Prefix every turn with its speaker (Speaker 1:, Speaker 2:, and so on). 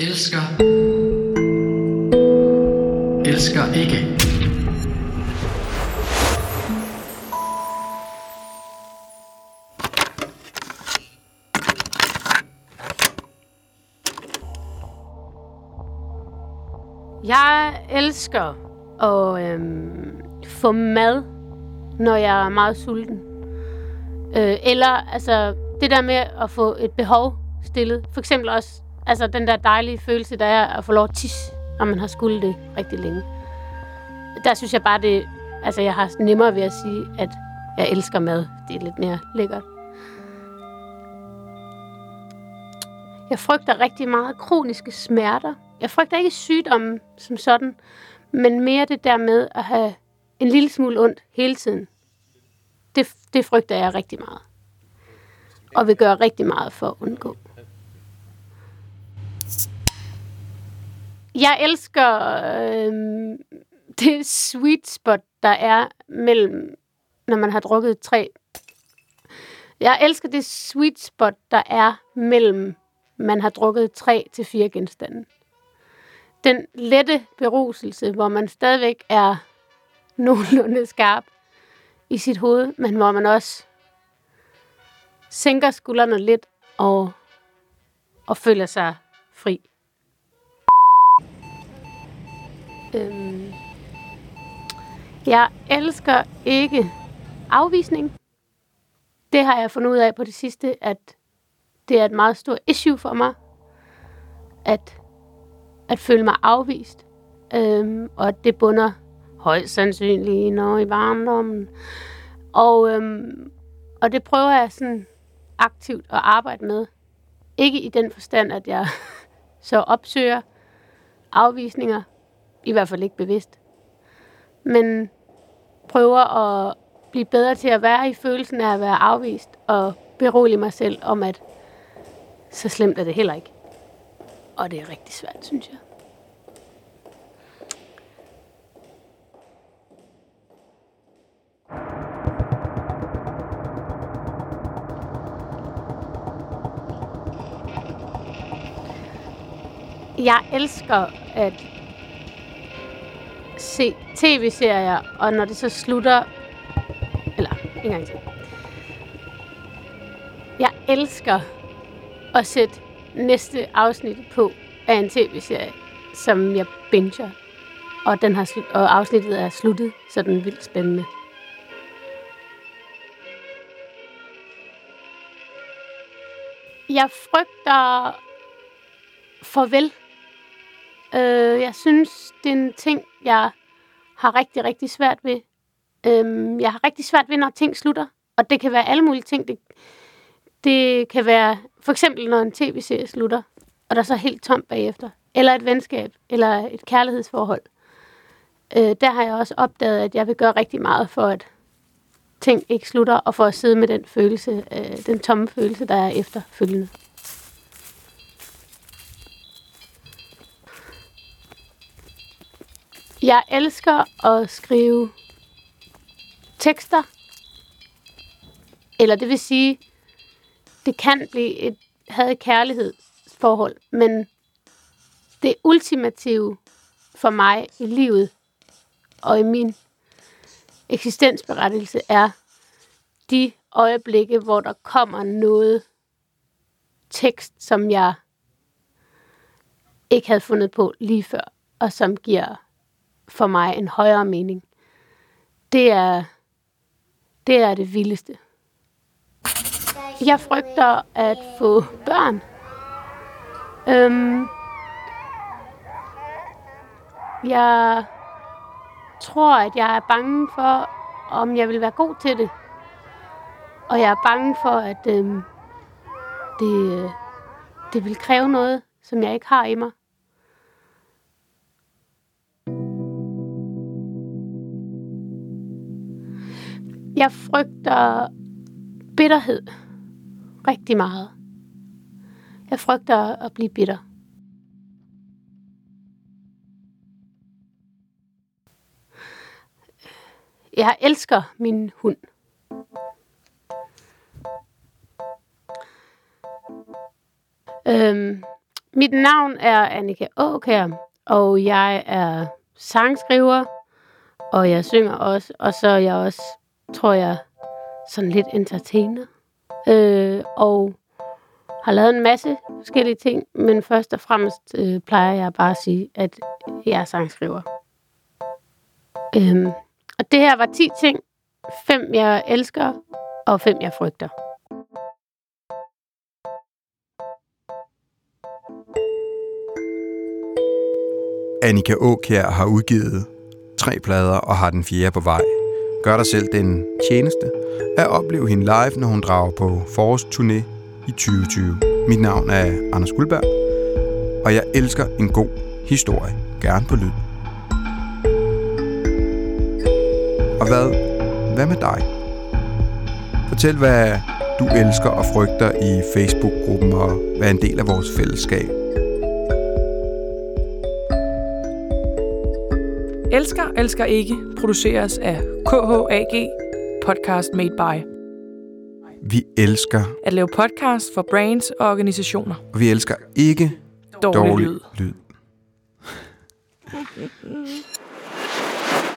Speaker 1: Elsker. Elsker ikke.
Speaker 2: Jeg elsker at øhm, få mad, når jeg er meget sulten. Øh, eller altså det der med at få et behov stillet. For eksempel også altså, den der dejlige følelse, der er at få lov at tisse, når man har skulle det rigtig længe. Der synes jeg bare, det, altså, jeg har nemmere ved at sige, at jeg elsker mad. Det er lidt mere lækkert. Jeg frygter rigtig meget kroniske smerter. Jeg frygter ikke sygdommen som sådan, men mere det der med at have en lille smule ondt hele tiden. Det, det frygter jeg rigtig meget. Og vil gøre rigtig meget for at undgå. Jeg elsker øh, det sweet spot, der er mellem, når man har drukket tre. Jeg elsker det sweet spot, der er mellem, man har drukket tre til fire genstande. Den lette beruselse, hvor man stadigvæk er nogenlunde skarp i sit hoved, men hvor man også sænker skuldrene lidt og, og føler sig fri. Øhm, jeg elsker ikke afvisning. Det har jeg fundet ud af på det sidste, at det er et meget stort issue for mig, at, at føle mig afvist. Øhm, og at det bunder højst sandsynligt noget i barndommen. Og, øhm, og det prøver jeg sådan aktivt at arbejde med. Ikke i den forstand, at jeg så opsøger afvisninger, i hvert fald ikke bevidst. Men prøver at blive bedre til at være i følelsen af at være afvist, og berolige mig selv om, at så slemt er det heller ikke. Og det er rigtig svært, synes jeg. Jeg elsker at se tv-serier, og når det så slutter... Eller, en gang til. Jeg elsker at sætte næste afsnit på af en tv-serie, som jeg binger. Og, den har slu- og afsnittet er sluttet, så den er vildt spændende. Jeg frygter farvel. Øh, jeg synes, det er en ting, jeg har rigtig, rigtig svært ved. Øhm, jeg har rigtig svært ved, når ting slutter. Og det kan være alle mulige ting. Det, det kan være for eksempel, når en tv-serie slutter, og der er så helt tomt bagefter. Eller et venskab, eller et kærlighedsforhold. Øh, der har jeg også opdaget, at jeg vil gøre rigtig meget for, at ting ikke slutter, og for at sidde med den følelse, øh, den tomme følelse, der er efterfølgende. Jeg elsker at skrive tekster. Eller det vil sige, det kan blive et had-kærlighedsforhold, men det ultimative for mig i livet og i min eksistensberettelse er de øjeblikke, hvor der kommer noget tekst, som jeg ikke havde fundet på lige før, og som giver for mig en højere mening. Det er det, er det vildeste. Jeg frygter at få børn. Øhm, jeg tror, at jeg er bange for, om jeg vil være god til det. Og jeg er bange for, at øhm, det, øh, det vil kræve noget, som jeg ikke har i mig. Jeg frygter bitterhed rigtig meget. Jeg frygter at blive bitter. Jeg elsker min hund. Øhm, mit navn er Annika Åkær, og jeg er sangskriver, og jeg synger også, og så er jeg også, tror jeg, sådan lidt entertainer. Øh, og har lavet en masse forskellige ting, men først og fremmest øh, plejer jeg bare at sige, at jeg er sangskriver. Øhm, og det her var 10 ting. Fem jeg elsker, og fem jeg frygter.
Speaker 3: Annika Åkjær har udgivet tre plader og har den fjerde på vej. Gør dig selv den tjeneste at opleve hende live, når hun drager på forårsturné i 2020. Mit navn er Anders Guldberg, og jeg elsker en god historie, gerne på lyd. Og hvad, hvad med dig? Fortæl, hvad du elsker og frygter i Facebook-gruppen og vær en del af vores fællesskab.
Speaker 4: Elsker, elsker ikke produceres af KHAG Podcast Made By.
Speaker 3: Vi elsker,
Speaker 4: At lave podcast for brands og organisationer.
Speaker 3: og vi elsker ikke
Speaker 4: Dårlig,
Speaker 3: dårlig
Speaker 4: lyd.
Speaker 3: lyd.